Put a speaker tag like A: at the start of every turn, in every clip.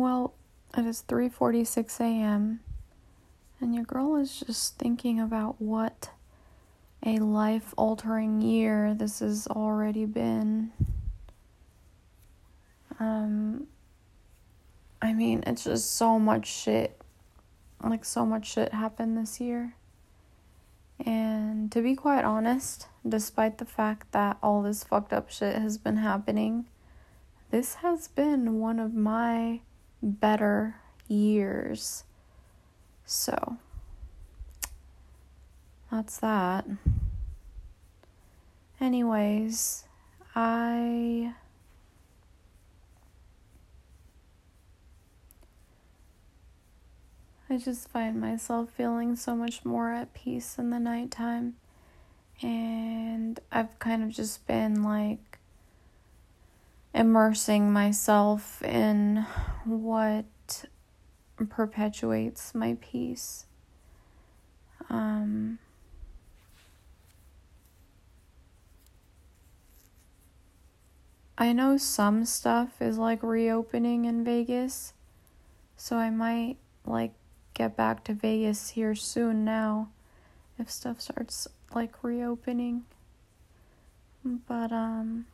A: Well, it is 3:46 a.m. and your girl is just thinking about what a life-altering year this has already been. Um I mean, it's just so much shit. Like so much shit happened this year. And to be quite honest, despite the fact that all this fucked up shit has been happening, this has been one of my better years. So, that's that. Anyways, I. I just find myself feeling so much more at peace in the nighttime. And I've kind of just been like immersing myself in what perpetuates my peace. Um, I know some stuff is like reopening in Vegas, so I might like get back to Vegas here soon now if stuff starts like reopening. But um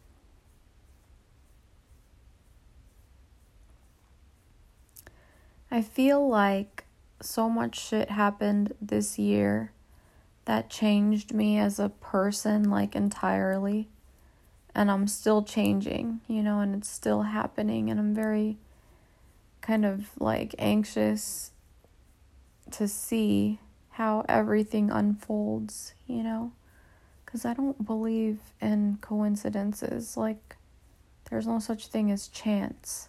A: I feel like so much shit happened this year that changed me as a person, like entirely. And I'm still changing, you know, and it's still happening. And I'm very kind of like anxious to see how everything unfolds, you know, because I don't believe in coincidences. Like, there's no such thing as chance.